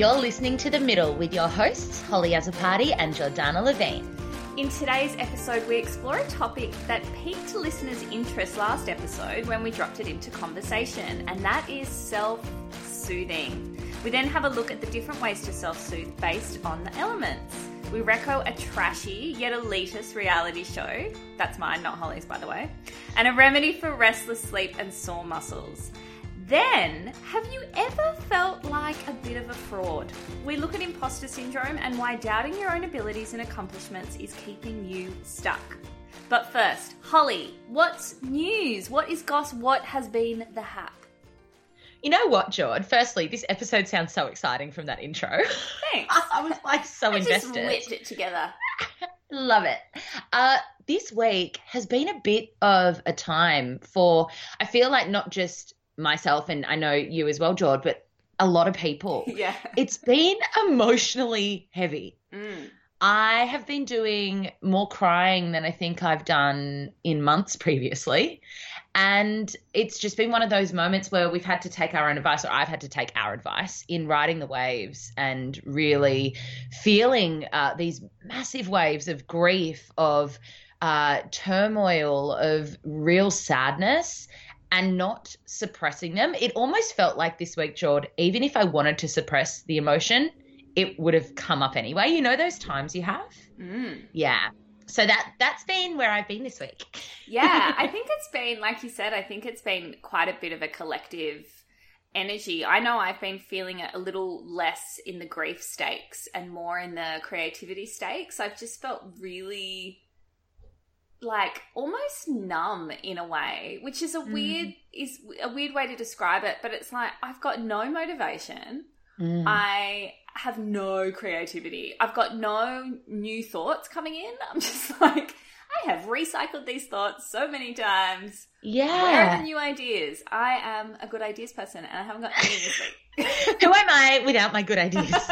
You're listening to The Middle with your hosts, Holly Azapati and Jordana Levine. In today's episode, we explore a topic that piqued listeners' interest last episode when we dropped it into conversation, and that is self soothing. We then have a look at the different ways to self soothe based on the elements. We reco a trashy yet elitist reality show. That's mine, not Holly's, by the way. And a remedy for restless sleep and sore muscles. Then, have you ever felt like a bit of a fraud? We look at imposter syndrome and why doubting your own abilities and accomplishments is keeping you stuck. But first, Holly, what's news? What is goss? What has been the hap? You know what, Jord? Firstly, this episode sounds so exciting from that intro. Thanks. I was like so I invested. just whipped it together. Love it. Uh, this week has been a bit of a time for, I feel like not just myself and I know you as well, Jord, but a lot of people. Yeah. It's been emotionally heavy. Mm. I have been doing more crying than I think I've done in months previously. And it's just been one of those moments where we've had to take our own advice, or I've had to take our advice in riding the waves and really feeling uh, these massive waves of grief, of uh, turmoil, of real sadness, and not suppressing them. It almost felt like this week, Jord, even if I wanted to suppress the emotion, it would have come up anyway. You know those times you have? Mm. Yeah. So that that's been where I've been this week. Yeah, I think it's been, like you said, I think it's been quite a bit of a collective energy. I know I've been feeling it a little less in the grief stakes and more in the creativity stakes. I've just felt really like almost numb in a way, which is a weird is a weird way to describe it, but it's like I've got no motivation. Mm. I have no creativity. I've got no new thoughts coming in. I'm just like, I have recycled these thoughts so many times. Where are yeah. the new ideas? I am a good ideas person and I haven't got any this week. Who am I without my good ideas?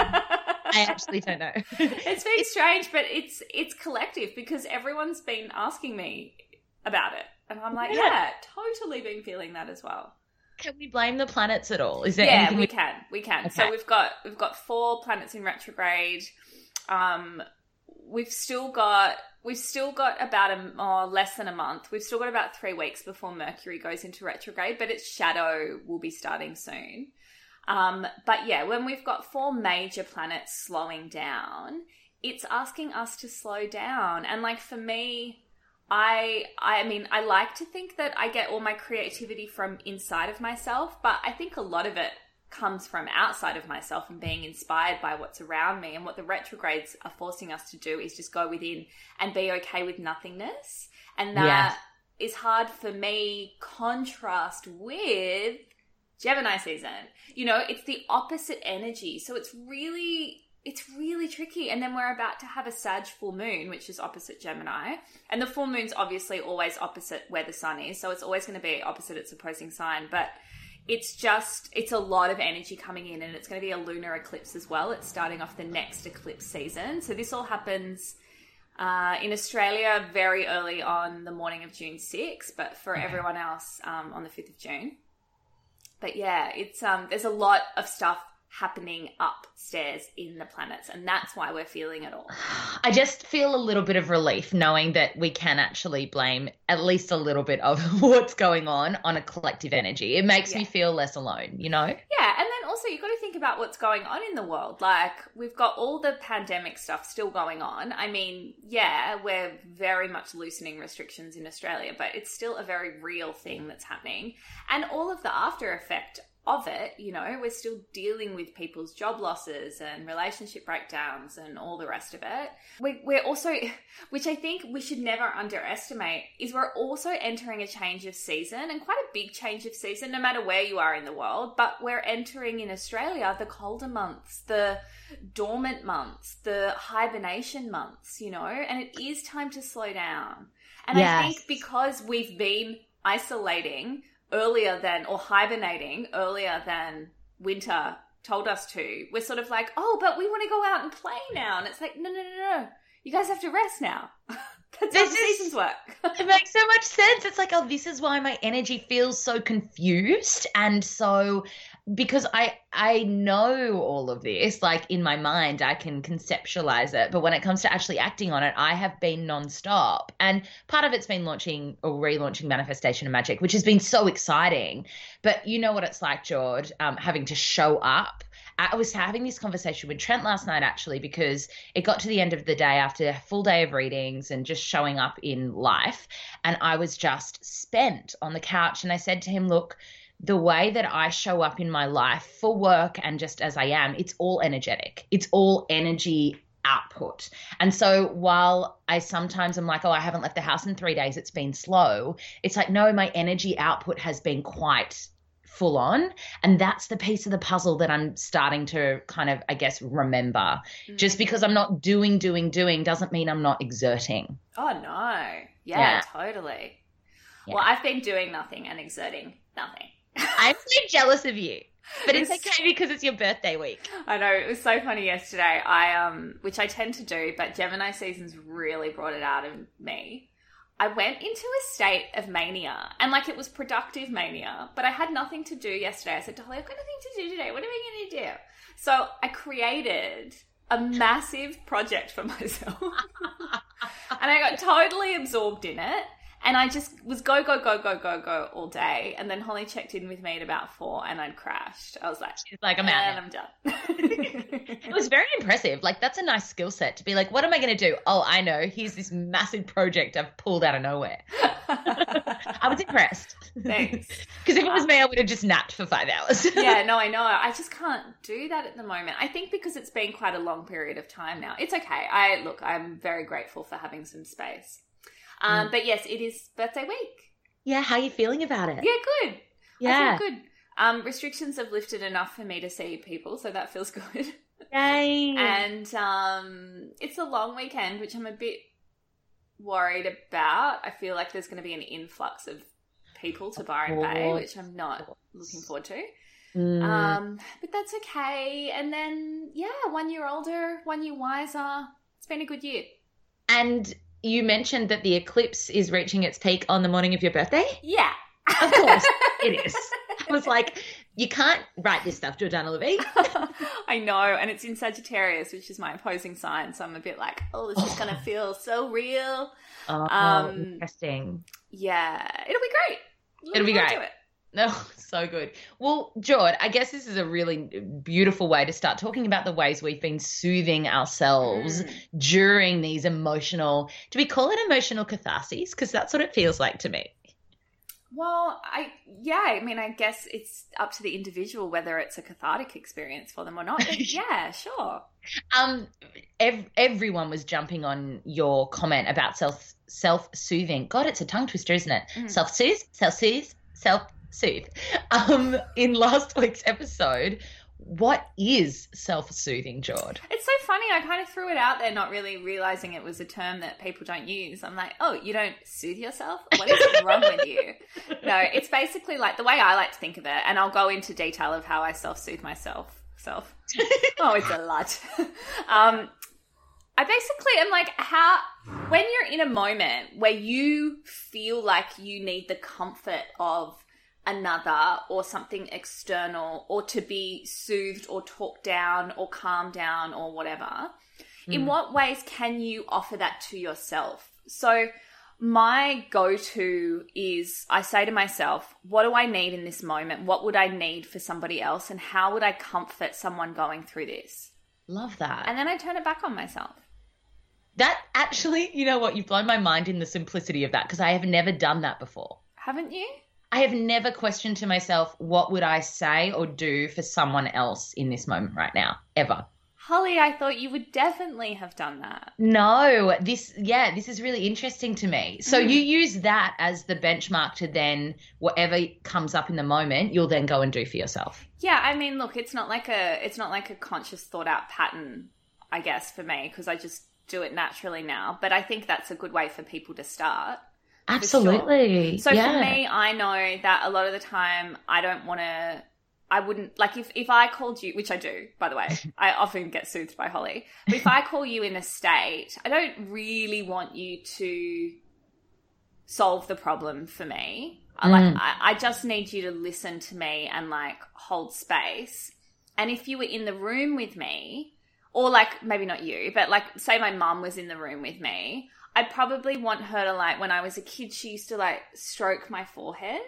I actually don't know. it's been strange, but it's it's collective because everyone's been asking me about it. And I'm like, Yeah. yeah, totally been feeling that as well. Can we blame the planets at all? Is there yeah, we we can. We can. Okay. So we've got we've got four planets in retrograde. Um, we've still got we've still got about a or less than a month. We've still got about three weeks before Mercury goes into retrograde, but its shadow will be starting soon. Um, but yeah, when we've got four major planets slowing down, it's asking us to slow down. And like for me, I I mean, I like to think that I get all my creativity from inside of myself, but I think a lot of it comes from outside of myself and being inspired by what's around me and what the retrogrades are forcing us to do is just go within and be okay with nothingness. And that is hard for me contrast with Gemini season. You know, it's the opposite energy. So it's really it's really tricky. And then we're about to have a Sag full moon, which is opposite Gemini. And the full moon's obviously always opposite where the sun is. So it's always going to be opposite its opposing sign. But it's just, it's a lot of energy coming in. And it's going to be a lunar eclipse as well. It's starting off the next eclipse season. So this all happens uh, in Australia very early on the morning of June 6th, but for everyone else um, on the 5th of June. But yeah, it's um, there's a lot of stuff happening upstairs in the planets, and that's why we're feeling it all. I just feel a little bit of relief knowing that we can actually blame at least a little bit of what's going on on a collective energy. It makes me feel less alone, you know? Yeah, and then also you've got to think about what's going on in the world. Like we've got all the pandemic stuff still going on. I mean, yeah, we're very much loosening restrictions in Australia, but it's still a very real thing that's happening. And all of the after effect of it, you know, we're still dealing with people's job losses and relationship breakdowns and all the rest of it. We, we're also, which I think we should never underestimate, is we're also entering a change of season and quite a big change of season, no matter where you are in the world. But we're entering in Australia the colder months, the dormant months, the hibernation months, you know, and it is time to slow down. And yes. I think because we've been isolating earlier than, or hibernating earlier than winter told us to, we're sort of like, oh, but we want to go out and play now. And it's like, no, no, no, no. You guys have to rest now. That's this how the seasons work. it makes so much sense. It's like, oh, this is why my energy feels so confused and so because I I know all of this, like in my mind, I can conceptualize it. But when it comes to actually acting on it, I have been nonstop. And part of it's been launching or relaunching Manifestation of Magic, which has been so exciting. But you know what it's like, George, um, having to show up. I was having this conversation with Trent last night actually because it got to the end of the day after a full day of readings and just showing up in life. And I was just spent on the couch. And I said to him, Look, the way that I show up in my life for work and just as I am, it's all energetic. It's all energy output. And so while I sometimes am like, oh, I haven't left the house in three days, it's been slow, it's like, no, my energy output has been quite full on. And that's the piece of the puzzle that I'm starting to kind of, I guess, remember. Mm-hmm. Just because I'm not doing, doing, doing doesn't mean I'm not exerting. Oh, no. Yeah, yeah. totally. Yeah. Well, I've been doing nothing and exerting nothing. I'm so jealous of you. But it's, it's okay because it's your birthday week. I know. It was so funny yesterday. I um which I tend to do, but Gemini seasons really brought it out of me. I went into a state of mania and like it was productive mania, but I had nothing to do yesterday. I said, Dolly, I've got nothing to do today. What are we going to do? So I created a massive project for myself and I got totally absorbed in it. And I just was go, go, go, go, go, go all day. And then Holly checked in with me at about four and I'd crashed. I was like, She's like, I'm out. And I'm done. it was very impressive. Like, that's a nice skill set to be like, what am I going to do? Oh, I know. Here's this massive project I've pulled out of nowhere. I was impressed. Thanks. Because if it was me, I would have just napped for five hours. yeah, no, I know. I just can't do that at the moment. I think because it's been quite a long period of time now. It's okay. I look, I'm very grateful for having some space. Um, mm. But yes, it is birthday week. Yeah, how are you feeling about it? Yeah, good. Yeah, I feel good. Um, restrictions have lifted enough for me to see people, so that feels good. Yay! and um, it's a long weekend, which I'm a bit worried about. I feel like there's going to be an influx of people to Byron Bay, which I'm not looking forward to. Mm. Um, but that's okay. And then, yeah, one year older, one year wiser. It's been a good year. And you mentioned that the eclipse is reaching its peak on the morning of your birthday. Yeah. Of course, it is. I was like, you can't write this stuff, Jordana Levy. I know, and it's in Sagittarius, which is my opposing sign. So I'm a bit like, oh, this is going to feel so real. Oh, um, interesting. Yeah, it'll be great. It'll be great. It. No, so good. Well, Jord, I guess this is a really beautiful way to start talking about the ways we've been soothing ourselves mm. during these emotional, do we call it emotional catharsis? Because that's what it feels like to me. Well, I yeah, I mean, I guess it's up to the individual whether it's a cathartic experience for them or not. yeah, sure. Um, ev- everyone was jumping on your comment about self self soothing. God, it's a tongue twister, isn't it? Mm. Self soothe, self soothe, self soothe. Um, in last week's episode, what is self-soothing, Jord? It's so funny. I kind of threw it out there, not really realizing it was a term that people don't use. I'm like, oh, you don't soothe yourself? What is wrong with you? No, it's basically like the way I like to think of it, and I'll go into detail of how I self-soothe myself. Self. oh, it's a lot. um, I basically am like, how, when you're in a moment where you feel like you need the comfort of another or something external or to be soothed or talked down or calmed down or whatever, mm. in what ways can you offer that to yourself? So, my go to is I say to myself, what do I need in this moment? What would I need for somebody else? And how would I comfort someone going through this? Love that. And then I turn it back on myself. That actually, you know what? You've blown my mind in the simplicity of that because I have never done that before. Haven't you? I have never questioned to myself, what would I say or do for someone else in this moment right now? Ever. Holly, I thought you would definitely have done that. No, this, yeah, this is really interesting to me. So Mm. you use that as the benchmark to then whatever comes up in the moment, you'll then go and do for yourself. Yeah, I mean, look, it's not like a it's not like a conscious thought out pattern, I guess, for me because I just do it naturally now. But I think that's a good way for people to start. Absolutely. So yeah. for me, I know that a lot of the time I don't want to. I wouldn't like if if I called you, which I do, by the way. I often get soothed by Holly. But if I call you in a state, I don't really want you to solve the problem for me. I like Mm. I, I just need you to listen to me and like hold space. And if you were in the room with me, or like maybe not you, but like say my mum was in the room with me, I'd probably want her to like when I was a kid, she used to like stroke my forehead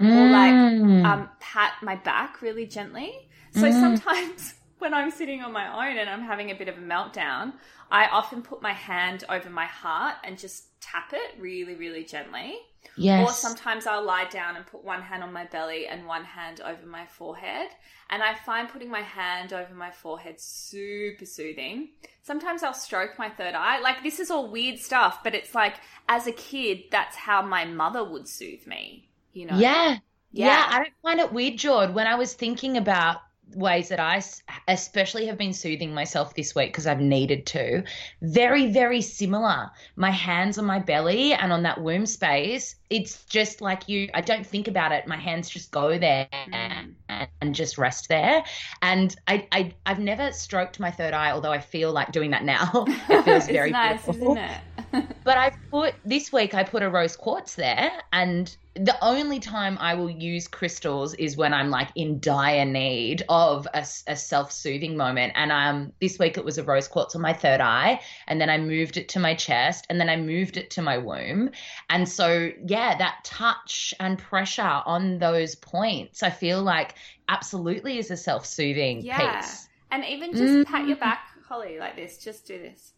or like Mm. um, pat my back really gently. So Mm. sometimes when I'm sitting on my own and I'm having a bit of a meltdown, I often put my hand over my heart and just tap it really, really gently. Yes. Or sometimes I'll lie down and put one hand on my belly and one hand over my forehead. And I find putting my hand over my forehead super soothing. Sometimes I'll stroke my third eye. Like, this is all weird stuff, but it's like, as a kid, that's how my mother would soothe me, you know? Yeah. Yeah. Yeah. I don't find it weird, Jord. When I was thinking about ways that I especially have been soothing myself this week because I've needed to, very, very similar. My hands on my belly and on that womb space, it's just like you, I don't think about it. My hands just go there Mm. and, and just rest there. And I, I, I've never stroked my third eye, although I feel like doing that now. It feels very nice, beautiful. isn't it? But I put this week I put a rose quartz there, and the only time I will use crystals is when I'm like in dire need of a, a self soothing moment. And um, this week it was a rose quartz on my third eye, and then I moved it to my chest, and then I moved it to my womb. And so yeah, that touch and pressure on those points, I feel like absolutely is a self soothing Yeah. piece. and even just pat Mm. your back, Holly, like this. Just do this.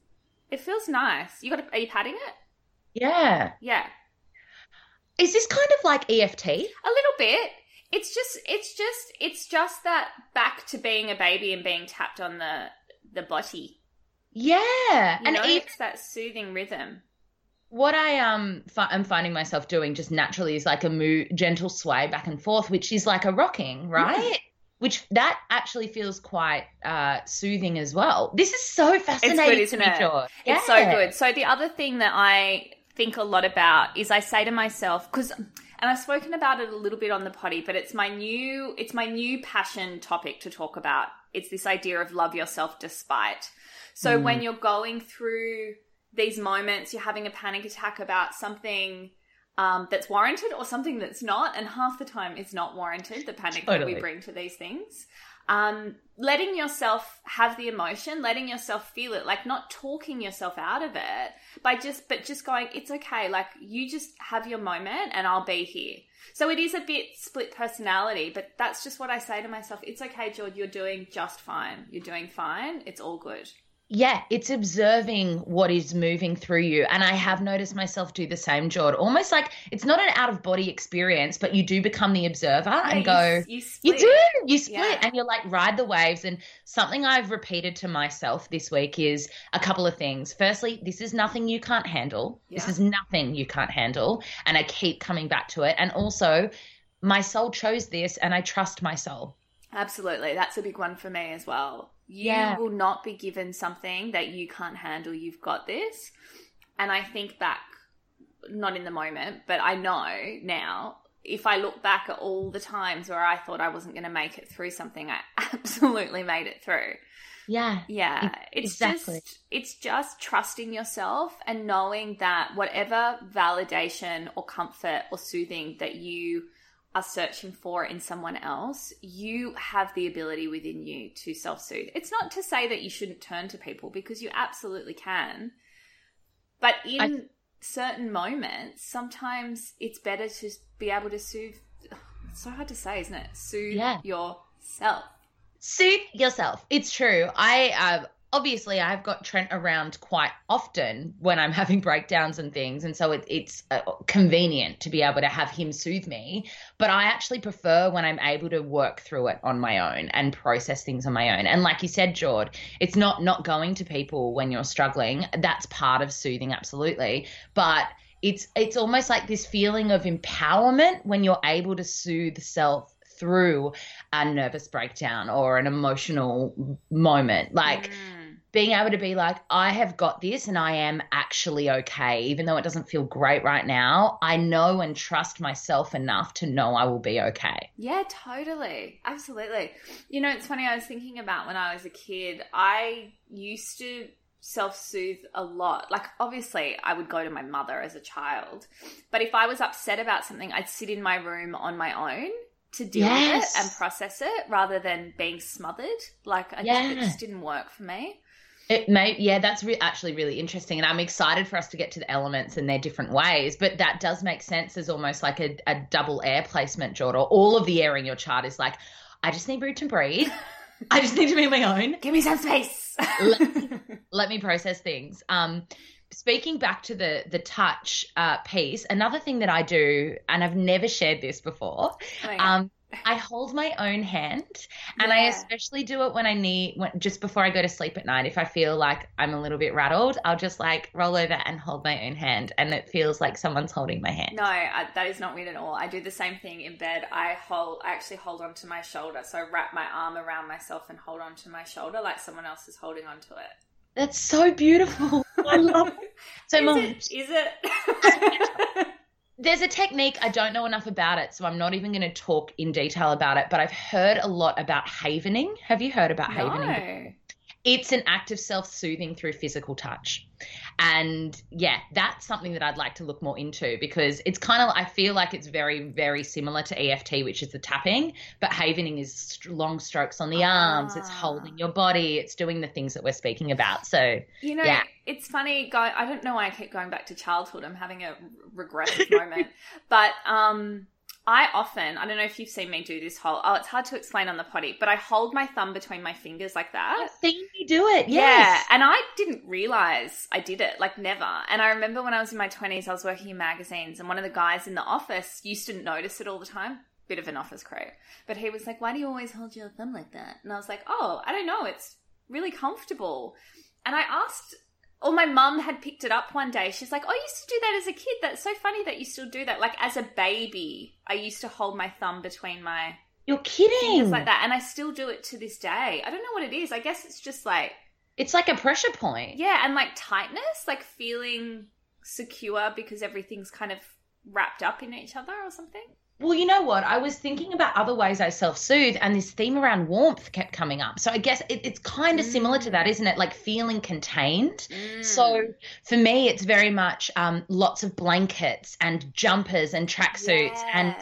It feels nice. You got? To, are you patting it? Yeah. Yeah, Is this kind of like E EFT? a little bit. It's just, it's just, it's just that back to being a baby and being tapped on the the body. Yeah, You and know, even it's that soothing rhythm. what I um fi- am finding myself doing just naturally is like a mo- gentle sway back and forth, which is like a rocking, right? Which that actually feels quite uh, soothing as well. This is so fascinating, isn't it? George. It's so good. So the other thing that I think a lot about is I say to myself because and I've spoken about it a little bit on the potty, but it's my new it's my new passion topic to talk about. It's this idea of love yourself despite. So Mm. when you're going through these moments, you're having a panic attack about something um, that's warranted or something that's not, and half the time it's not warranted. The panic that we bring to these things um, letting yourself have the emotion, letting yourself feel it, like not talking yourself out of it, by just but just going, it's okay. Like you just have your moment, and I'll be here. So it is a bit split personality, but that's just what I say to myself. It's okay, George. You're doing just fine. You're doing fine. It's all good. Yeah, it's observing what is moving through you. And I have noticed myself do the same, Jord. Almost like it's not an out of body experience, but you do become the observer Yeah, and go, you, You split. do. You split Yeah. and you're like ride the waves. And something I've repeated to myself this week is a couple of things. Firstly, this is nothing you can't handle. This is nothing you can't handle. And I keep coming back to it. And also, my soul chose this and I trust my soul. Absolutely. That's a big one for me as well. You Yeah. will not be given something that you can't handle. You've got this. And I think back, not in the moment, but I know now, if I look back at all the times where I thought I wasn't going to make it through something, I absolutely made it through. Yeah. Yeah, it's exactly. just it's just trusting yourself and knowing that whatever validation or comfort or soothing that you are searching for in someone else, you have the ability within you to self-soothe. It's not to say that you shouldn't turn to people because you absolutely can. But in I- certain moments, sometimes it's better to be able to soothe it's so hard to say, isn't it? Soothe Yeah. yourself. Soothe yourself. It's true. I uh, obviously I've got Trent around quite often when I'm having breakdowns and things, and so it, it's uh, convenient to be able to have him soothe me. But I actually prefer when I'm able to work through it on my own and process things on my own. And like you said, Jord, it's not not going to people when you're struggling. That's part of soothing, absolutely. But it's it's almost like this feeling of empowerment when you're able to soothe self through a nervous breakdown or an emotional moment like mm. Being able to be like i have got this and i am actually okay even though it doesn't feel great right now i know and trust myself enough to know i will be okay yeah totally absolutely you know it's funny i was thinking about when i was a kid i used to self soothe a lot. Like, obviously, I would go to my mother as a child, but if I was upset about something, I'd sit in my room on my own to deal yes. with it and process it rather than being smothered. Like, I yeah. just, it just didn't work for me. It may, yeah, that's re- actually really interesting, and I'm excited for us to get to the elements and their different ways. But that does make sense as almost like a, a double air placement, Jordan. All of the air in your chart is like, I just need room to breathe. I just need to be on my own. Give me some space. let, let, me process things. Um, speaking back to the the touch uh, piece, another thing that I do, and I've never shared this before. Oh, um, I hold my own hand, and yeah. I especially do it when I need when, just before I go to sleep at night. If I feel like I'm a little bit rattled, I'll just like roll over and hold my own hand, and it feels like someone's holding my hand. No, I, that is not weird at all. I do the same thing in bed. I hold, I actually hold onto my shoulder, so I wrap my arm around myself and hold onto my shoulder like someone else is holding onto it. That's so beautiful. I love it so is much. It, is it? There's a technique i don't know enough about it so i'm not even going to talk in detail about it but i've heard a lot about havening have you heard about no. havening it's an act of self-soothing through physical touch. And yeah that's something that i'd like to look more into because it's kind of i feel like it's very very similar to eft which is the tapping but havening is long strokes on the ah. arms. It's holding your body. It's doing the things that we're speaking about. So you know yeah. it's funny guy i don't know why i keep going back to childhood. I'm having a regressive moment. But um I often, I don't know if you've seen me do this whole, oh, it's hard to explain on the potty, but I hold my thumb between my fingers like that. I've seen you do it, yes. Yeah, and I didn't realize I did it, like never. And I remember when I was in my 20s, I was working in magazines, and one of the guys in the office used to notice it all the time. Bit of an office crow. But he was like, why do you always hold your thumb like that? And I was like, oh, I don't know, it's really comfortable. And I asked or my mum had picked it up one day. She's like, "Oh, I used to do that as a kid. That's so funny that you still do that. Like as a baby, I used to hold my thumb between my You're kidding. like that, and I still do it to this day. I don't know what it is. I guess it's just like it's like a pressure point. Yeah, and like tightness, like feeling secure because everything's kind of wrapped up in each other or something. Well, you know what? I was thinking about other ways I self soothe, and this theme around warmth kept coming up. So I guess it, it's kind of mm. similar to that, isn't it? Like feeling contained. Mm. So for me, it's very much um, lots of blankets and jumpers and tracksuits yes. and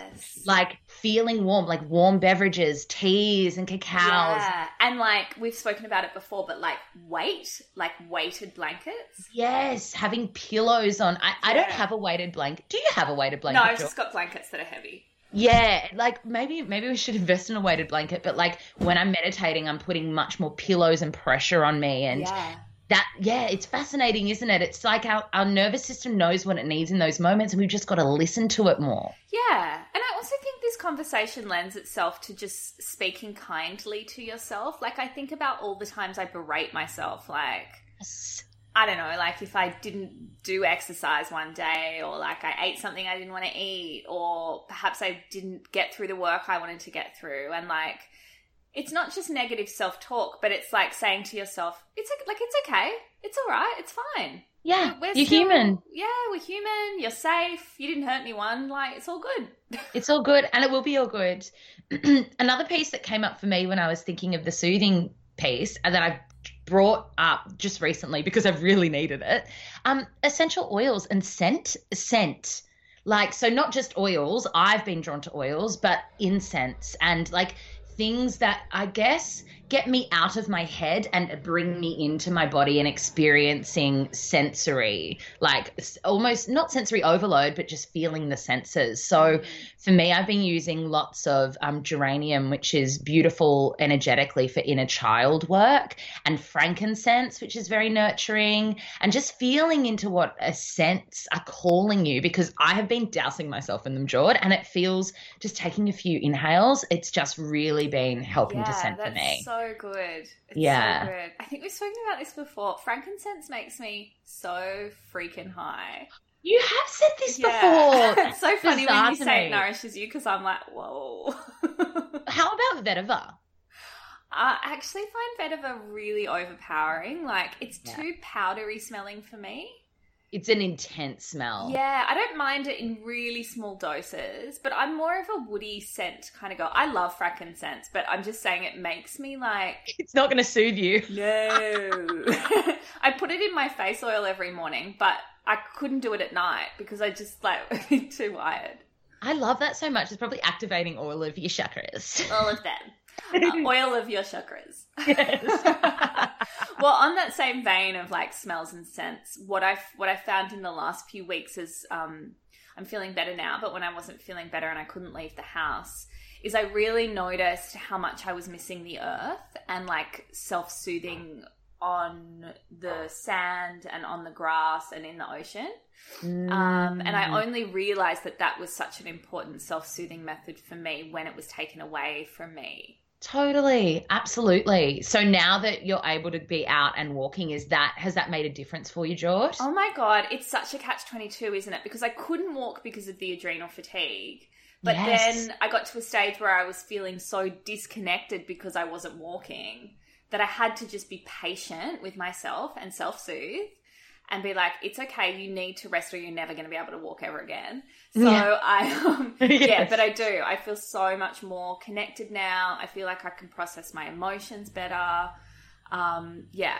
like feeling warm, like warm beverages, teas and cacaos. Yeah. And like we've spoken about it before, but like weight, like weighted blankets. Yes, having pillows on. I, yeah. I don't have a weighted blanket. Do you have a weighted blanket? No, I've just got blankets that are heavy. Yeah, like maybe maybe we should invest in a weighted blanket, but like when I'm meditating, I'm putting much more pillows and pressure on me, and yeah. that yeah, it's fascinating, isn't it? It's like our our nervous system knows what it needs in those moments, and we've just got to listen to it more. Yeah, and I also think this conversation lends itself to just speaking kindly to yourself. Like I think about all the times I berate myself, like. Yes I don't know, like if I didn't do exercise one day, or like I ate something I didn't want to eat, or perhaps I didn't get through the work I wanted to get through, and like it's not just negative self talk, but it's like saying to yourself, "It's like it's okay, it's all right, it's fine." Yeah, we're you're still, human. Yeah, we're human. You're safe. You didn't hurt anyone. Like it's all good. it's all good, and it will be all good. Another piece that came up for me when I was thinking of the soothing piece, and that I've brought up just recently because I've really needed it. Um, essential oils and scent, scent. Like, so not just oils, I've been drawn to oils, but incense and like things that I guess get me out of my head and bring me into my body and experiencing sensory, like almost not sensory overload, but just feeling the senses. So for me, I've been using lots of um, geranium, which is beautiful energetically for inner child work, and frankincense, which is very nurturing, and just feeling into what a scents are calling you because I have been dousing myself in them, Jord, and it feels just taking a few inhales. It's just really been helping yeah, to scent for me. So good. It's Yeah. So good. I think we've spoken about this before. Frankincense makes me so freaking high. You have said this Yeah. before. it's so funny bizarre when you say me. it nourishes you because I'm like, whoa. How about vetiver? I actually find vetiver really overpowering. Like, it's Yeah. too powdery smelling for me. It's an intense smell. Yeah, I don't mind it in really small doses, but I'm more of a woody scent kind of girl. I love frankincense, but I'm just saying it makes me like, It's not going to soothe you. no. I put it in my face oil every morning, but I couldn't do it at night because I just like too wired. I love that so much. It's probably activating all of your chakras. All of them. Uh, oil of your chakras. Yes. Well, on that same vein of like smells and scents, what I what I found in the last few weeks is um, I'm feeling better now, but when I wasn't feeling better and I couldn't leave the house, is I really noticed how much I was missing the earth and like self soothing on the sand and on the grass and in the ocean. Um, and Mm. I only realized that that was such an important self soothing method for me when it was taken away from me. Totally, absolutely. So now that you're able to be out and walking, is that has that made a difference for you, George? Oh my god, it's such a catch 22, isn't it? Because I couldn't walk because of the adrenal fatigue. But Yes. then I got to a stage where I was feeling so disconnected because I wasn't walking that I had to just be patient with myself and self soothe and be like, it's okay, you need to rest or you're never going to be able to walk ever again. So Yeah. I, um, yeah, but I do. I feel so much more connected now. I feel like I can process my emotions better. Um, yeah,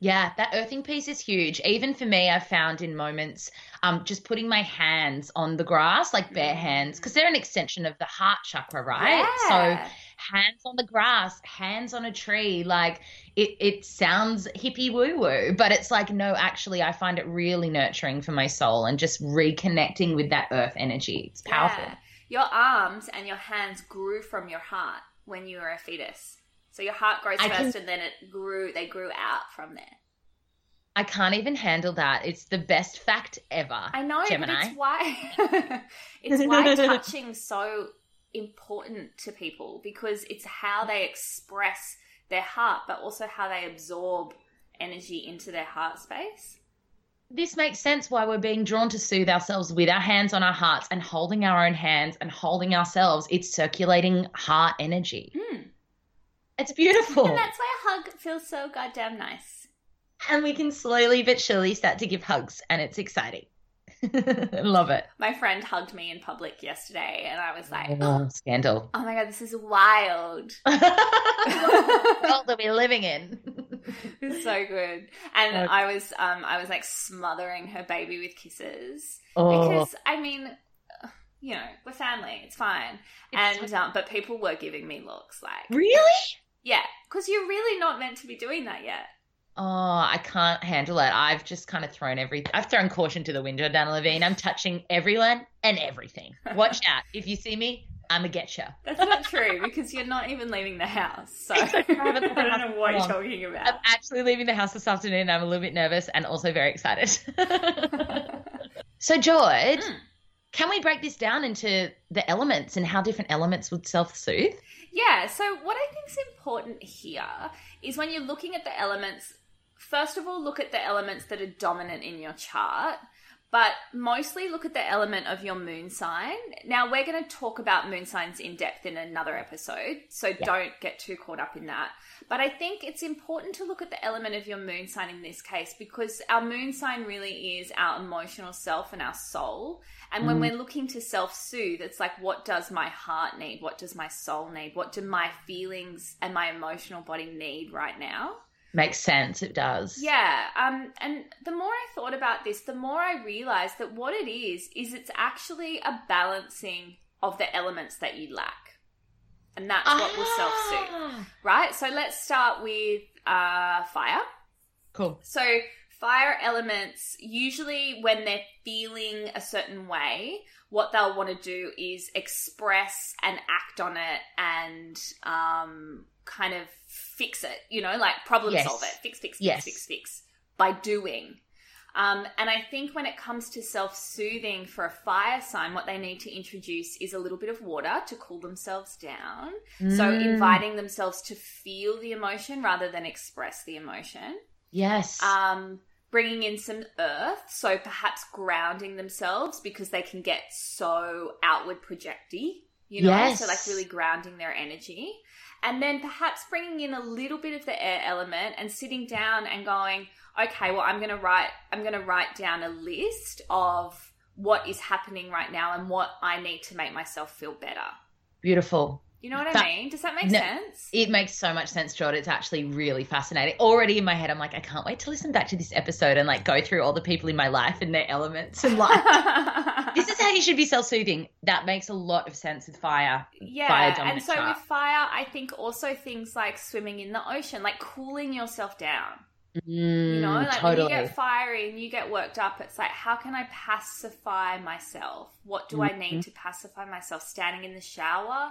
Yeah, that earthing piece is huge. Even for me, I've found in moments, um, just putting my hands on the grass, like bare hands, because they're an extension of the heart chakra, right? Yeah. So hands on the grass, hands on a tree, like it, it sounds hippie woo woo, but it's like, no, actually, I find it really nurturing for my soul and just reconnecting with that earth energy. It's powerful. Yeah. Your arms and your hands grew from your heart when you were a fetus. So your heart grows I first can- and then it grew they grew out from there. I can't even handle that. It's the best fact ever. I know, Gemini. but it's why it's why touching's so important to people because it's how they express their heart, but also how they absorb energy into their heart space. This makes sense why we're being drawn to soothe ourselves with our hands on our hearts and holding our own hands and holding ourselves. It's circulating heart energy. Hmm. It's beautiful. And that's why a hug feels so goddamn nice. And we can slowly but surely start to give hugs, and it's exciting. Love it. My friend hugged me in public yesterday and I was like, Oh, scandal. oh my god, this is wild. what world are we living in? It's so good. And Okay. I was um I was like smothering her baby with kisses Oh, because I mean you know, we're family. It's fine. It's and um, but people were giving me looks like, really? Yeah, because you're really not meant to be doing that yet. Oh, I can't handle it. I've just kind of thrown every. I've thrown caution to the wind, Dana Levine. I'm touching everyone and everything. Watch out. If you see me, I'm a get you. That's not true because you're not even leaving the house. So I Exactly. I haven't left the don't know what you're talking I'm actually leaving the house this afternoon. I'm a little bit nervous and also very excited. so, George, Mm. can we break this down into the elements and how different elements would self soothe? Yeah, so what I think is important here is when you're looking at the elements, first of all, look at the elements that are dominant in your chart, but mostly look at the element of your moon sign. Now, we're going to talk about moon signs in depth in another episode, so don't get too caught up in that. But I think it's important to look at the element of your moon sign in this case because our moon sign really is our emotional self and our soul. And when we're looking to self soothe, it's like, what does my heart need? What does my soul need? What do my feelings and my emotional body need right now? Makes sense. It does. Yeah. Um, and the more I thought about this, the more I realized that what it is, is it's actually a balancing of the elements that you lack. And that's what will self soothe, Ah. right? So let's start with uh, fire. Cool. So, fire elements, usually when they're feeling a certain way, what they'll want to do is express and act on it and um, kind of fix it, you know, like problem Yes. solve it, fix, fix, fix, Yes. fix, fix, by doing. Um, and I think when it comes to self soothing for a fire sign, what they need to introduce is a little bit of water to cool themselves down. So, Mm. inviting themselves to feel the emotion rather than express the emotion Yes. um, bringing in some earth, so perhaps grounding themselves because they can get so outward projecty, you know, Yes. so like really grounding their energy. And then perhaps bringing in a little bit of the air element and sitting down and going, okay, well, I'm going to write, I'm going to write down a list of what is happening right now and what I need to make myself feel better. Beautiful. You know what That- I mean? Does that make No, sense? It makes so much sense, Jordan. It's actually really fascinating. Already in my head, I'm like, I can't wait to listen back to this episode and like go through all the people in my life and their elements and like this is how you should be self-soothing. That makes a lot of sense with fire. Yeah, Fire and so chart. with fire, I think also things like swimming in the ocean, like cooling yourself down. You know, Mm, like totally. when you get fiery and you get worked up, it's like, how can I pacify myself? What do I Mm-hmm. need to pacify myself? Standing in the shower,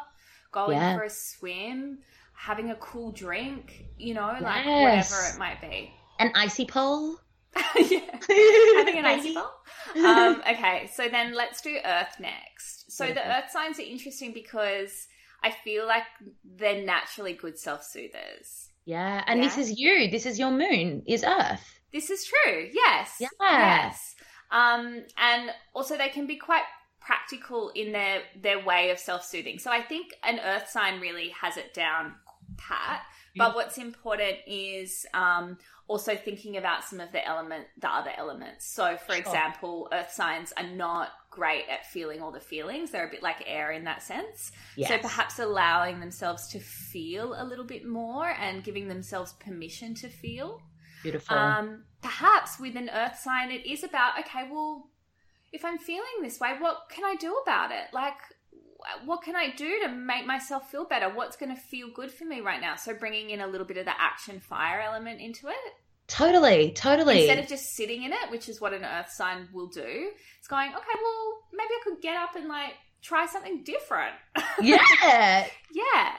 going Yeah. for a swim, having a cool drink, you know, like Yes. whatever it might be. An icy pole. yeah. having an icy ball. Um, okay, so then let's do Earth next. So the Earth signs are interesting because I feel like they're naturally good self soothers. Yeah, and this is you. This is your moon. Is Earth. This is true. Yes. Yeah. Yes. Um, and also they can be quite practical in their their way of self soothing. So I think an Earth sign really has it down pat. But what's important is um, also thinking about some of the element, the other elements. So, for Sure. example, Earth signs are not great at feeling all the feelings. They're a bit like air in that sense. Yes. So perhaps allowing themselves to feel a little bit more and giving themselves permission to feel. Beautiful. Um, perhaps with an earth sign, it is about, okay, well, if I'm feeling this way, what can I do about it? Like, what can I do to make myself feel better? What's going to feel good for me right now? So bringing in a little bit of the action fire element into it. totally, totally. Instead of just sitting in it, which is what an earth sign will do, it's going, okay, well, maybe I could get up and like try something different. yeah. Yeah.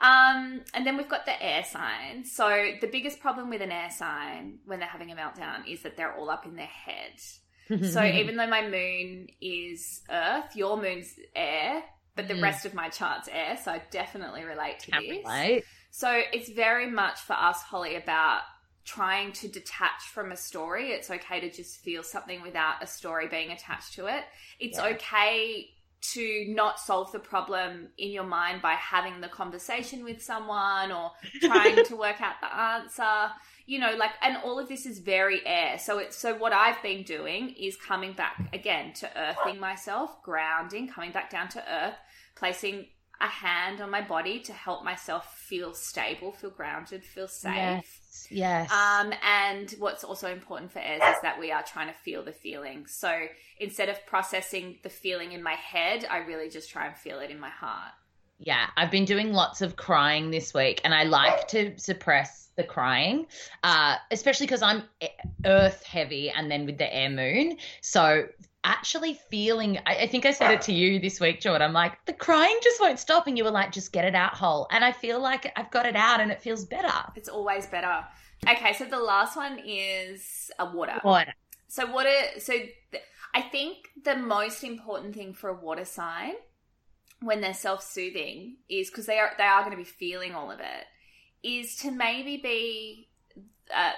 Um, and then we've got the air sign. So the biggest problem with an air sign when they're having a meltdown is that they're all up in their head. So even though my moon is earth, your moon's air, but the Mm. rest of my chart's air, so I definitely relate to Can this. relate. So it's very much for us, Holly, about trying to detach from a story. It's okay to just feel something without a story being attached to it. It's Yeah. okay to not solve the problem in your mind by having the conversation with someone or trying to work out the answer. You know, like, and all of this is very air. So it's so what I've been doing is coming back again to earthing myself, grounding, coming back down to earth, placing a hand on my body to help myself feel stable, feel grounded, feel safe. Yes. Yes. Um, and what's also important for airs is that we are trying to feel the feeling. So instead of processing the feeling in my head, I really just try and feel it in my heart. Yeah, I've been doing lots of crying this week, and I like to suppress the crying, uh, especially because I'm e- earth heavy and then with the air moon. So actually feeling, I, I think I said it to you this week, Jordan. I'm like, the crying just won't stop. And you were like, just get it out whole. And I feel like I've got it out and it feels better. It's always better. Okay, so the last one is a water. What? So water. So th- I think the most important thing for a water sign when they're self-soothing is because they are they are going to be feeling all of it is to maybe be. Uh,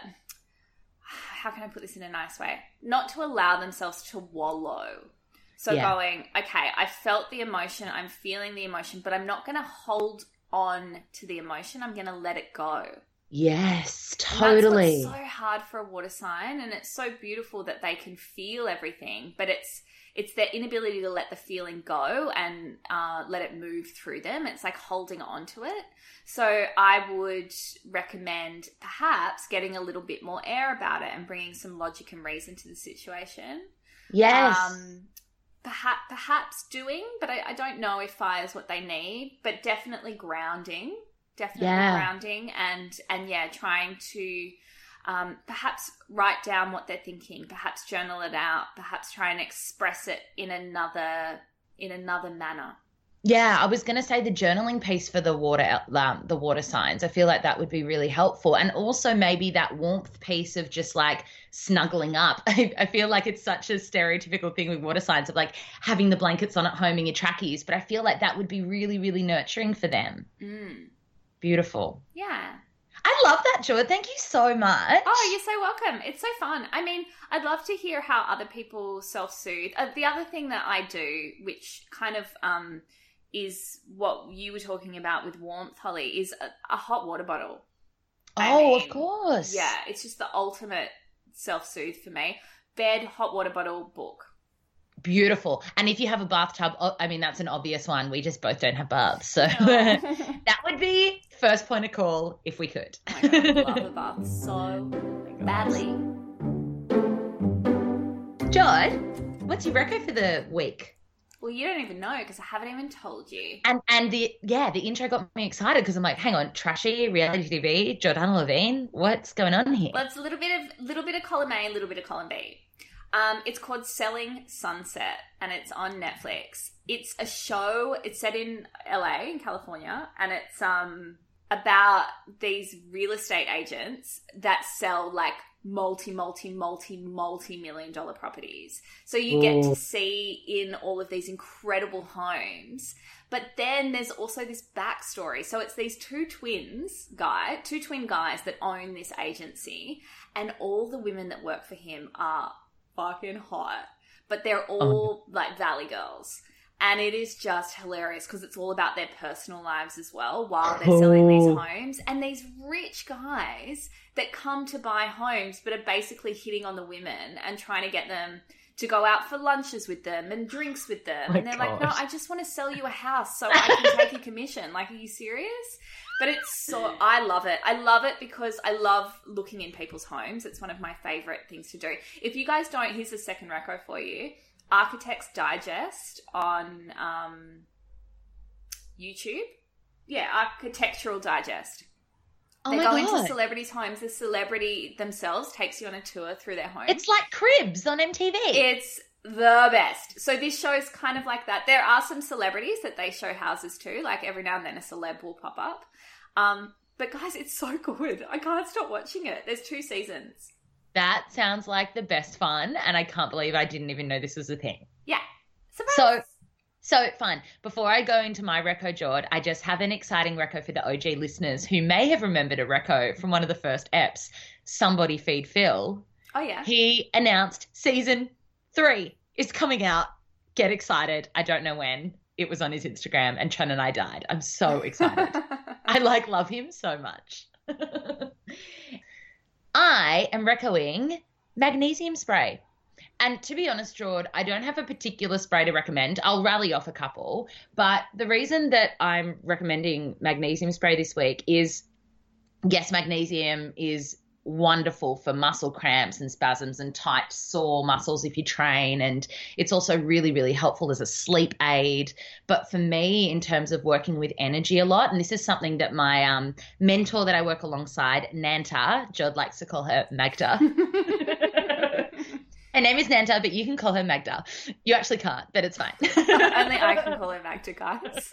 how can I put this in a nice way? Not to allow themselves to wallow. So Yeah. going, okay, I felt the emotion, I'm feeling the emotion, but I'm not going to hold on to the emotion. I'm going to let it go. Yes, totally. So hard for a water sign, and it's so beautiful that they can feel everything, but it's it's their inability to let the feeling go and uh, let it move through them. It's like holding on to it. So I would recommend perhaps getting a little bit more air about it and bringing some logic and reason to the situation. yes. Um, perhaps perhaps doing, but I, I don't know if fire is what they need. But definitely grounding, definitely Yeah. grounding, and and yeah, trying to um, perhaps write down what they're thinking, perhaps journal it out, perhaps try and express it in another in another manner. Yeah, I was going to say the journaling piece for the water, um, the water signs. I feel like that would be really helpful, and also maybe that warmth piece of just like snuggling up. I, I feel like it's such a stereotypical thing with water signs of like having the blankets on at home in your trackies, but I feel like that would be really, really nurturing for them. Mm. Beautiful. Yeah. I love that, Joy. Thank you so much. Oh, you're so welcome. It's so fun. I mean, I'd love to hear how other people self soothe. Uh, the other thing that I do, which kind of um, is what you were talking about with warmth, Holly, is a, a hot water bottle. I Oh, mean, of course. Yeah, it's just the ultimate self soothe for me. Bed, hot water bottle, book. Beautiful. And if you have a bathtub, I mean, that's an obvious one. We just both don't have baths. So Oh. that would be first point of call if we could. Oh God, love bath so badly. George, what's your record for the week? Well, you don't even know because I haven't even told you. And and the yeah, the intro got me excited because I'm like, hang on, trashy reality TV, Jordana Levine, what's going on here? Well, it's a little bit of little bit of column A, a little bit of column B. Um, it's called Selling Sunset, and it's on Netflix. It's a show. It's set in LA, in California, and it's um about these real estate agents that sell like multi, multi, multi, multi million dollar properties. So you get to mm. see in all of these incredible homes. But then there's also this backstory. So it's these two twins, guy, two twin guys that own this agency, and all the women that work for him are fucking hot. But they're all oh. like valley girls. And it is just hilarious because it's all about their personal lives as well while they're selling these oh. homes. And these rich guys that come to buy homes but are basically hitting on the women and trying to get them to go out for lunches with them and drinks with them. My and they're like, no. I just want to sell you a house so I can take a commission. Like, are you serious? But it's so, I love it. I love it because I love looking in people's homes. It's one of my favorite things to do. If you guys don't, here's the second reco for you Architects Digest on um, YouTube. Yeah, Architectural Digest. oh they go god. into celebrities' homes. The celebrity themselves takes you on a tour through their home. it's like Cribs on MTV. It's the best. So this show is kind of like that. There are some celebrities that they show houses to. Like every now and then a celeb will pop up. Um, but guys, it's so good. I can't stop watching it. There's two seasons. That sounds like the best fun, and I can't believe I didn't even know this was a thing. Yeah. Surprise. So So fun. Before I go into my reco, Jord, I just have an exciting reco for the OG listeners who may have remembered a reco from one of the first eps. Somebody feed Phil. oh yeah. He announced season three is coming out. Get excited. I don't know when. It was on his Instagram, and Chun and I died. I'm so excited. I like love him so much. I am recoing magnesium spray. And to be honest, Jord, I don't have a particular spray to recommend. I'll rally off a couple. But the reason that I'm recommending magnesium spray this week is yes, magnesium is wonderful for muscle cramps and spasms and tight, sore muscles if you train. And it's also really, really helpful as a sleep aid. But for me, in terms of working with energy a lot, and this is something that my um, mentor that I work alongside, Nanta, Jord likes to call her Magda. Her name is Nanta, but you can call her Magda. You actually can't, but it's fine. Only I can call her Magda, guys.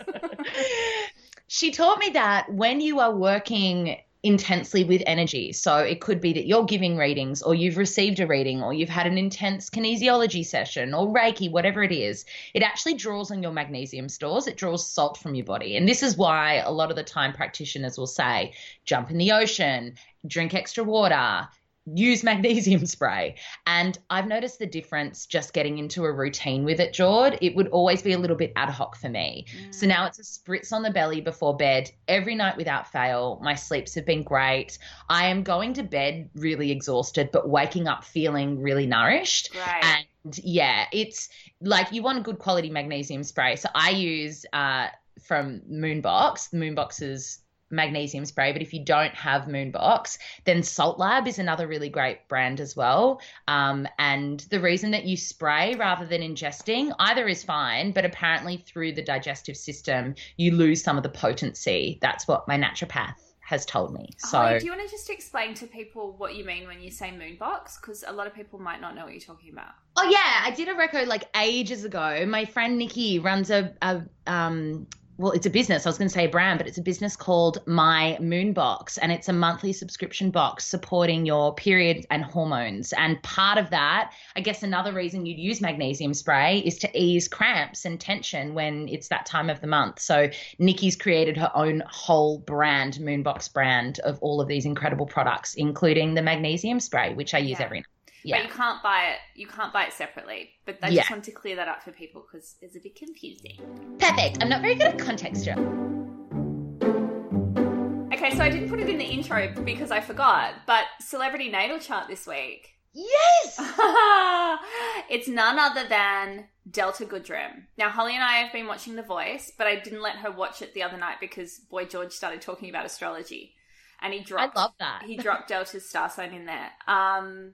she taught me that when you are working intensely with energy, so it could be that you're giving readings, or you've received a reading, or you've had an intense kinesiology session, or Reiki, whatever it is, it actually draws on your magnesium stores. It draws salt from your body. And this is why a lot of the time practitioners will say, jump in the ocean, drink extra water, use magnesium spray. And I've noticed the difference just getting into a routine with it, Jord. It would always be a little bit ad hoc for me. So now it's a spritz on the belly before bed every night without fail. My sleeps have been great. I am going to bed really exhausted, but waking up feeling really nourished. Great. And yeah, it's like you want a good quality magnesium spray. So I use uh, from Moonbox. Moonbox is magnesium spray, but if you don't have Moonbox, then Salt Lab is another really great brand as well. Um, and the reason that you spray rather than ingesting either is fine, but apparently through the digestive system, you lose some of the potency. That's what my naturopath has told me. So, Holly, do you want to just explain to people what you mean when you say moonbox? Because a lot of people might not know what you're talking about. oh yeah, I did a record like ages ago. My friend Nikki runs a, a um well, it's a business. I was going to say a brand, but it's a business called My Moon Box, and it's a monthly subscription box supporting your period and hormones. And part of that, I guess, another reason you'd use magnesium spray is to ease cramps and tension when it's that time of the month. So Nikki's created her own whole brand, Moonbox brand, of all of these incredible products, including the magnesium spray, which I use Yeah. every night. But you can't buy it. You can't buy it separately. But I Yeah. just want to clear that up for people because it's a bit confusing. Perfect. I'm not very good at contexture. Okay, so I didn't put it in the intro because I forgot. But celebrity natal chart this week. Yes. it's none other than Delta Goodrem. Now, Holly and I have been watching The Voice, but I didn't let her watch it the other night because Boy George started talking about astrology, and he dropped. I love that. He dropped Delta's star sign in there. Um,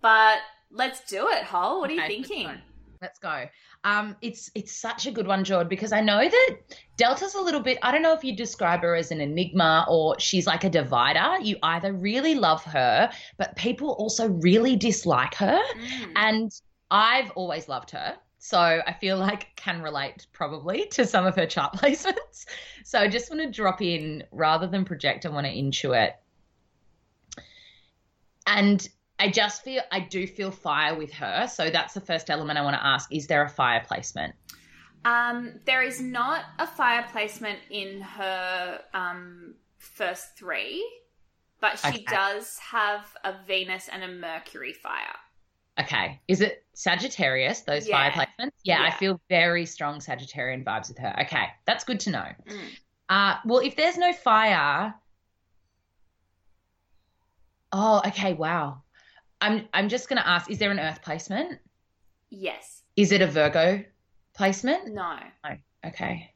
but let's do it, Hol. What are you Okay, let's thinking? go. Let's go. Um, it's it's such a good one, Jord, because I know that Delta's a little bit. I don't know if you describe her as an enigma or she's like a divider. You either really love her, but people also really dislike her. Mm. And I've always loved her. So I feel like can relate probably to some of her chart placements. So I just want to drop in rather than project, I want to intuit. And I just feel I do feel fire with her. So that's the first element I want to ask. Is there a fire placement? Um, there is not a fire placement in her um, first three, but she Okay. does have a Venus and a Mercury fire. Okay. Is it Sagittarius, those Yeah. fire placements? Yeah, I feel very strong Sagittarian vibes with her. Okay. That's good to know. Mm. Uh, well, if there's no fire, oh, okay, wow. I'm I'm just gonna ask: Is there an Earth placement? Yes. Is it a Virgo placement? No. No. Okay.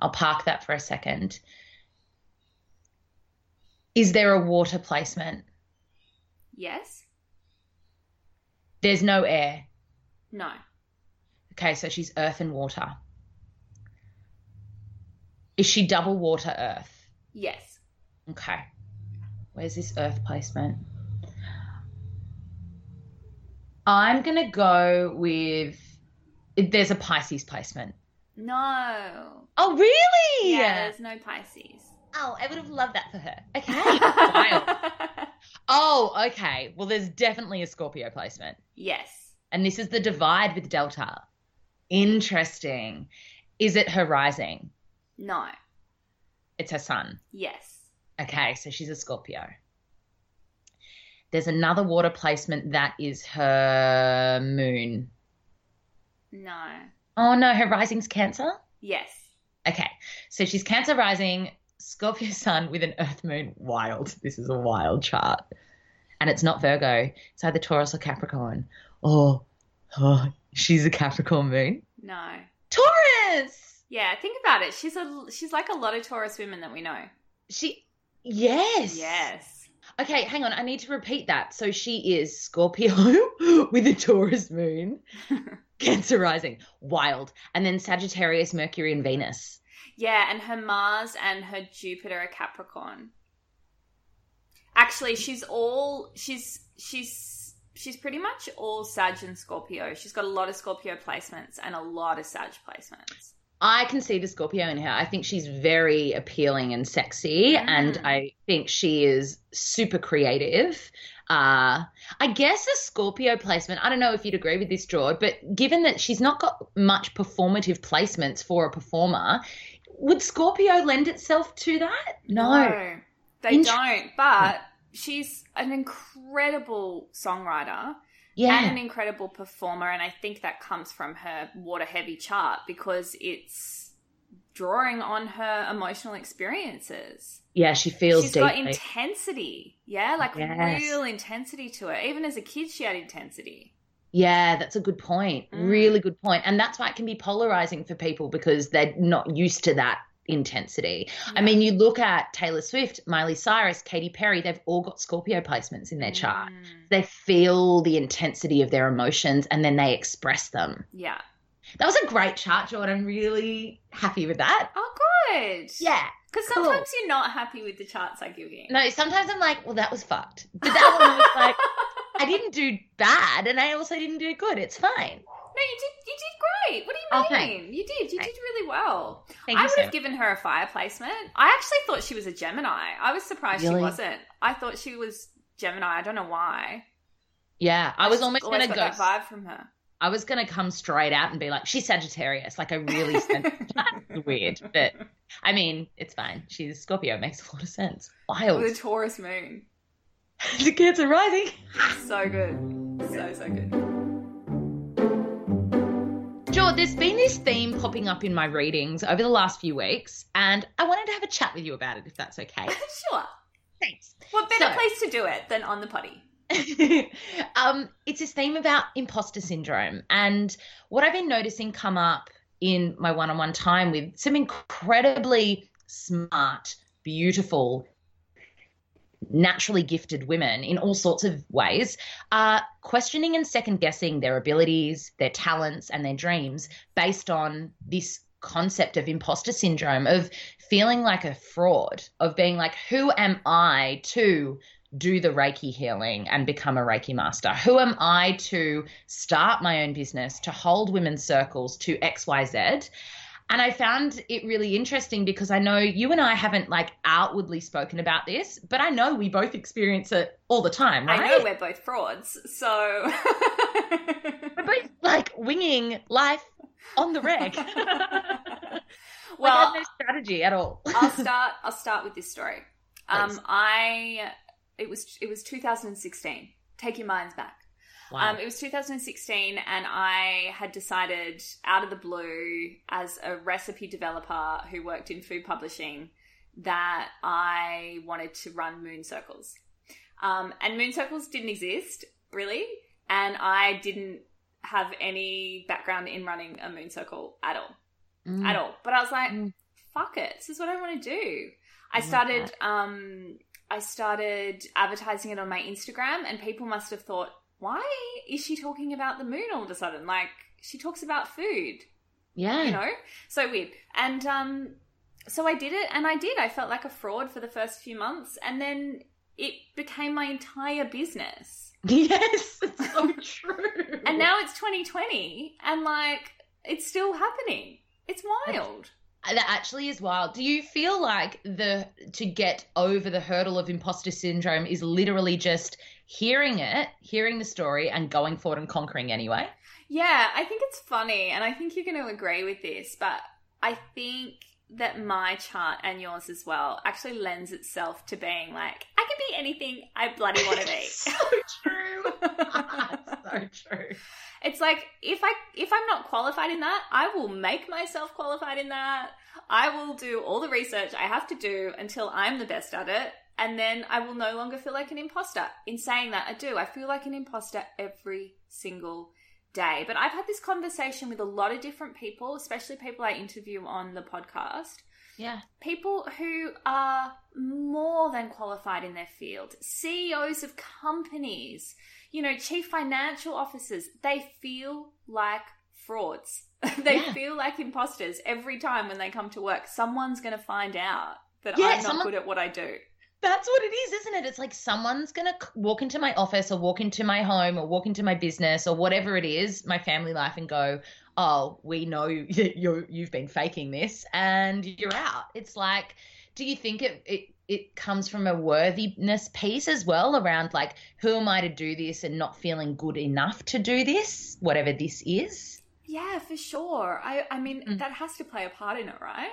I'll park that for a second. Is there a water placement? Yes. There's no air. No. Okay, so she's Earth and water. Is she double water Earth? Yes. Okay. Where's this earth placement? I'm going to go with. There's a Pisces placement. No. Oh, really? Yeah, there's no Pisces. Oh, I would have loved that for her. Okay. Oh, okay. Well, there's definitely a Scorpio placement. yes. And this is the divide with Delta. Interesting. Is it her rising? No. It's her sun. Yes. Okay, so she's a Scorpio. There's another water placement that is her moon. No. Oh no, her rising's Cancer? Yes. Okay, so she's Cancer rising, Scorpio sun with an Earth moon. Wild. This is a wild chart. And it's not Virgo, it's either Taurus or Capricorn. Oh, oh she's a Capricorn moon. No. Taurus! Yeah, think about it. She's a she's like a lot of Taurus women that we know. She, yes. Yes. Okay, hang on. I need to repeat that. So she is Scorpio with a Taurus moon, Cancer rising, wild, and then Sagittarius, Mercury, and Venus. Yeah, and her Mars and her Jupiter are Capricorn. Actually, she's all she's she's she's pretty much all Sag and Scorpio. She's got a lot of Scorpio placements and a lot of Sag placements. I can see the Scorpio in her. I think she's very appealing and sexy, Mm. and I think she is super creative. Uh, I guess a Scorpio placement, I don't know if you'd agree with this, George, but given that she's not got much performative placements for a performer, would Scorpio lend itself to that? No. they Int- don't. But she's an incredible songwriter Yeah. and an incredible performer, and I think that comes from her water heavy chart because it's drawing on her emotional experiences. yeah, she feels She's deeply. got intensity. Yeah, like Yes. real intensity to her. Even as a kid, she had intensity. Yeah, that's a good point. Mm. Really good point. And that's why it can be polarizing for people because they're not used to that intensity. I mean, you look at Taylor Swift, Miley Cyrus, Katy Perry, they've all got Scorpio placements in their chart. Mm, They feel the intensity of their emotions and then they express them. yeah. That was a great chart, Jordan. I'm really happy with that. Oh, good. Yeah. Because Cool. sometimes you're not happy with the charts I give you. No, sometimes I'm like, well, that was fucked. But that one was like, I didn't do bad and I also didn't do good. It's fine. No, you did. You did great. What do you Oh, mean? thanks. You did. You did really well. Thank I would so have given her a fire placement. I actually thought she was a Gemini. I was surprised Really? she wasn't. I thought she was Gemini. I don't know why. Yeah, I was almost going to go. vibe from her. I was going to come straight out and be like, she's Sagittarius. Like, I really sense that's weird. But I mean, it's fine. She's Scorpio. Makes a lot of sense. Wild. The Taurus moon. the kids are rising. So good. So so good. George, there's been this theme popping up in my readings over the last few weeks, and I wanted to have a chat with you about it, if that's okay. sure. Thanks. What better So- place to do it than on the potty? um, it's this theme about imposter syndrome. And what I've been noticing come up in my one on one time with some incredibly smart, beautiful, naturally gifted women in all sorts of ways are questioning and second guessing their abilities, their talents, and their dreams based on this concept of imposter syndrome, of feeling like a fraud, of being like, who am I to do the Reiki healing and become a Reiki master? Who am I to start my own business, to hold women's circles, to XYZ? And I found it really interesting because I know you and I haven't like outwardly spoken about this, but I know we both experience it all the time, right? I know we're both frauds, so We're both like winging life on the reg. well, no strategy at all. I'll start. I'll start with this story. Um, Please. I it was it was 2016. Take your minds back. Wow. Um, it was 2016, and I had decided out of the blue, as a recipe developer who worked in food publishing, that I wanted to run moon circles. Um, and moon circles didn't exist really, and I didn't have any background in running a moon circle at all Mm. at all. But I was like, Mm. fuck it. This is what I want to do. I love started um I started advertising it on my Instagram and people must have thought, why is she talking about the moon all of a sudden? Like she talks about food, Yeah. you know? So weird. And um so I did it and I did. I felt like a fraud for the first few months and then it became my entire business. Yes, it's so true. And now it's 2020 and like it's still happening. It's wild. That actually is wild. Do you feel like the to get over the hurdle of imposter syndrome is literally just hearing it, hearing the story, and going forward and conquering anyway? Yeah, I think it's funny, and I think you're going to agree with this, but I think that my chart and yours as well actually lends itself to being like, I can be anything I bloody want to be. so true. true. it's like if I if I'm not qualified in that, I will make myself qualified in that. I will do all the research I have to do until I'm the best at it, and then I will no longer feel like an imposter. In saying that, I do. I feel like an imposter every single day. But I've had this conversation with a lot of different people, especially people I interview on the podcast. Yeah. People who are more than qualified in their field, CEOs of companies, you know, chief financial officers, they feel like frauds. they Yeah. feel like imposters every time when they come to work. Someone's going to find out that Yeah, I'm not someone- good at what I do. That's what it is, isn't it? It's like someone's going to walk into my office or walk into my home or walk into my business or whatever it is, my family life, and go, oh, we know that you're, you've been faking this and you're out. It's like, do you think it, it, it comes from a worthiness piece as well around like, who am I to do this and not feeling good enough to do this, whatever this is? Yeah, for sure. I, I mean, Mm. that has to play a part in it, right?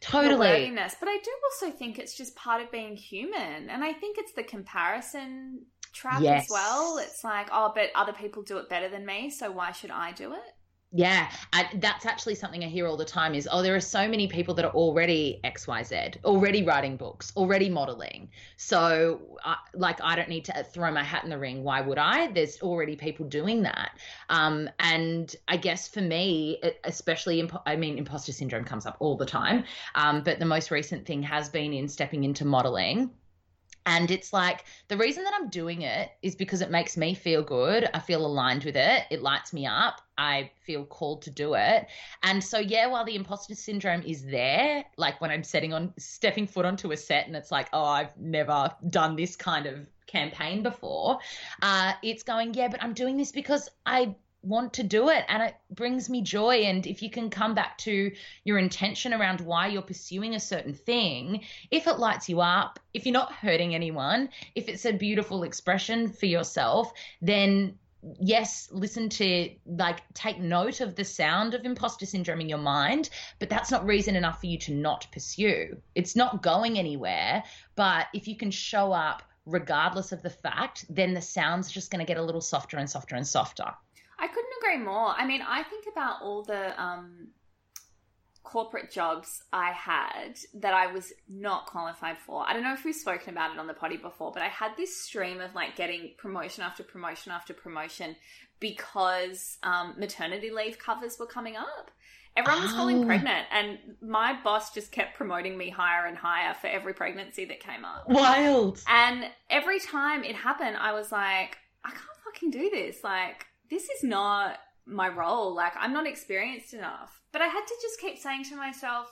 Totally. worthiness. But I do also think it's just part of being human. And I think it's the comparison trap Yes. as well. It's like, oh, but other people do it better than me, so why should I do it? Yeah, I, that's actually something I hear all the time is, oh, there are so many people that are already XYZ, already writing books, already modeling. So, uh, like, I don't need to throw my hat in the ring. Why would I? There's already people doing that. Um, and I guess for me, especially, imp- I mean, imposter syndrome comes up all the time. Um, but the most recent thing has been in stepping into modeling and it's like the reason that I'm doing it is because it makes me feel good. I feel aligned with it. It lights me up. I feel called to do it. And so, yeah, while the imposter syndrome is there, like when I'm setting on, stepping foot onto a set and it's like, oh, I've never done this kind of campaign before, uh, it's going, yeah, but I'm doing this because I want to do it and it brings me joy. And if you can come back to your intention around why you're pursuing a certain thing if it lights you up if you're not hurting anyone if it's a beautiful expression for yourself then yes listen to like take note of the sound of imposter syndrome in your mind but that's not reason enough for you to not pursue. It's not going anywhere but if you can show up regardless of the fact then the sound's just going to get a little softer and softer and softer couldn't agree more. I mean, I think about all the um, corporate jobs I had that I was not qualified for. I don't know if we've spoken about it on the potty before, but I had this stream of like getting promotion after promotion after promotion because um, maternity leave covers were coming up. Everyone was falling oh. pregnant, and my boss just kept promoting me higher and higher for every pregnancy that came up. Wild. And every time it happened, I was like, I can't fucking do this. Like, this is not my role. Like, I'm not experienced enough. But I had to just keep saying to myself,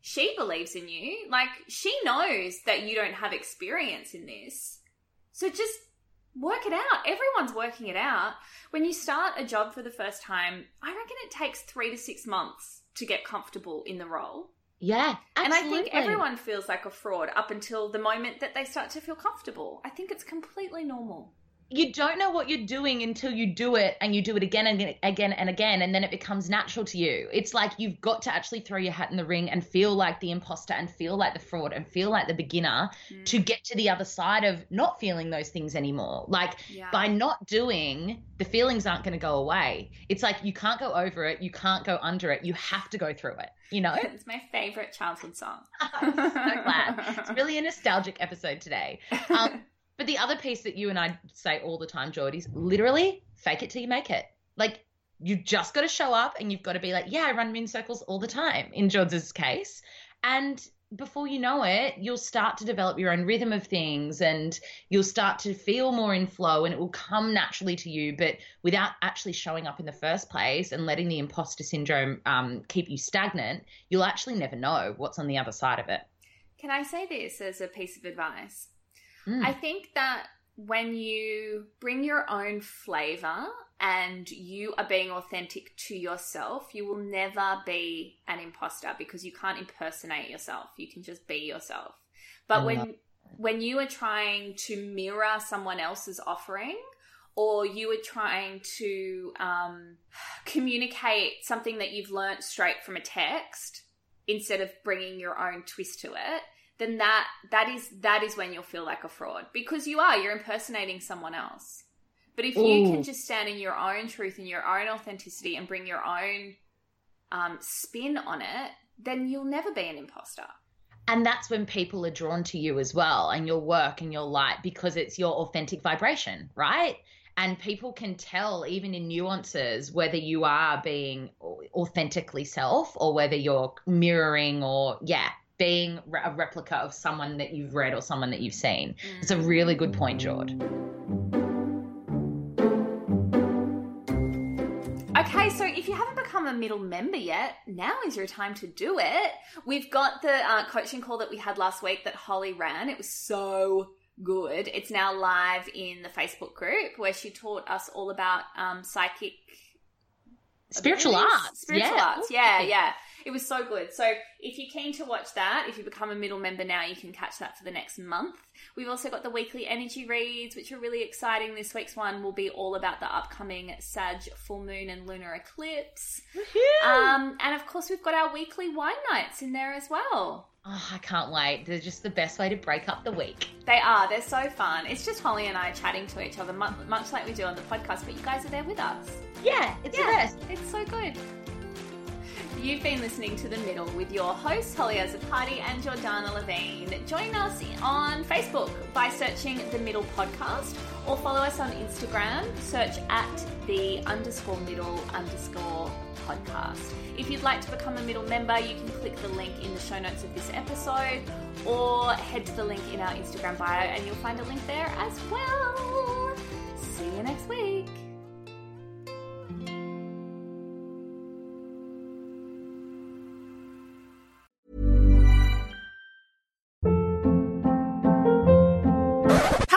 she believes in you. Like, she knows that you don't have experience in this. So just work it out. Everyone's working it out. When you start a job for the first time, I reckon it takes three to six months to get comfortable in the role. Yeah, absolutely. And I think everyone feels like a fraud up until the moment that they start to feel comfortable. I think it's completely normal you don't know what you're doing until you do it and you do it again and again and again and then it becomes natural to you. It's like you've got to actually throw your hat in the ring and feel like the imposter and feel like the fraud and feel like the beginner mm. to get to the other side of not feeling those things anymore. Like yeah. by not doing the feelings aren't going to go away. It's like you can't go over it you can't go under it you have to go through it you know? It's my favorite childhood song. I'm so glad. It's really a nostalgic episode today. Um, but the other piece that you and I say all the time, Jordy, is literally fake it till you make it. Like you just got to show up and you've got to be like, yeah, I run min circles all the time in George's case. And before you know it, you'll start to develop your own rhythm of things and you'll start to feel more in flow and it will come naturally to you. But without actually showing up in the first place and letting the imposter syndrome um, keep you stagnant, you'll actually never know what's on the other side of it. Can I say this as a piece of advice? Mm. I think that when you bring your own flavor and you are being authentic to yourself, you will never be an imposter because you can't impersonate yourself. You can just be yourself. But when when you are trying to mirror someone else's offering or you are trying to um, communicate something that you've learnt straight from a text instead of bringing your own twist to it, then that that is that is when you'll feel like a fraud because you are you're impersonating someone else. But if Ooh. you can just stand in your own truth and your own authenticity and bring your own um, spin on it, then you'll never be an imposter. And that's when people are drawn to you as well and your work and your light because it's your authentic vibration, right? And people can tell, even in nuances, whether you are being authentically self or whether you're mirroring or, yeah, being a replica of someone that you've read or someone that you've seen. It's a really good point, George. Okay, so if you haven't become a middle member yet, now is your time to do it. We've got the uh, coaching call that we had last week that Holly ran. It was so good. It's now live in the Facebook group where she taught us all about um, psychic spiritual arts. Spiritual yeah. arts, yeah, yeah. It was so good. So if you're keen to watch that, if you become a middle member now, you can catch that for the next month. We've also got the weekly energy reads, which are really exciting. This week's one will be all about the upcoming Sag full moon and lunar eclipse. Um, and of course, we've got our weekly wine nights in there as well. Oh, I can't wait. They're just the best way to break up the week. They are. They're so fun. It's just Holly and I chatting to each other, much like we do on the podcast, but you guys are there with us. Yeah, it's yeah, the best. It's so good. You've been listening to The Middle with your host, Holly Azzopardi and Jordana Levine. Join us on Facebook by searching The Middle Podcast or follow us on Instagram, search at the underscore middle underscore podcast. If you'd like to become a middle member, you can click the link in the show notes of this episode or head to the link in our Instagram bio and you'll find a link there as well. See you next week.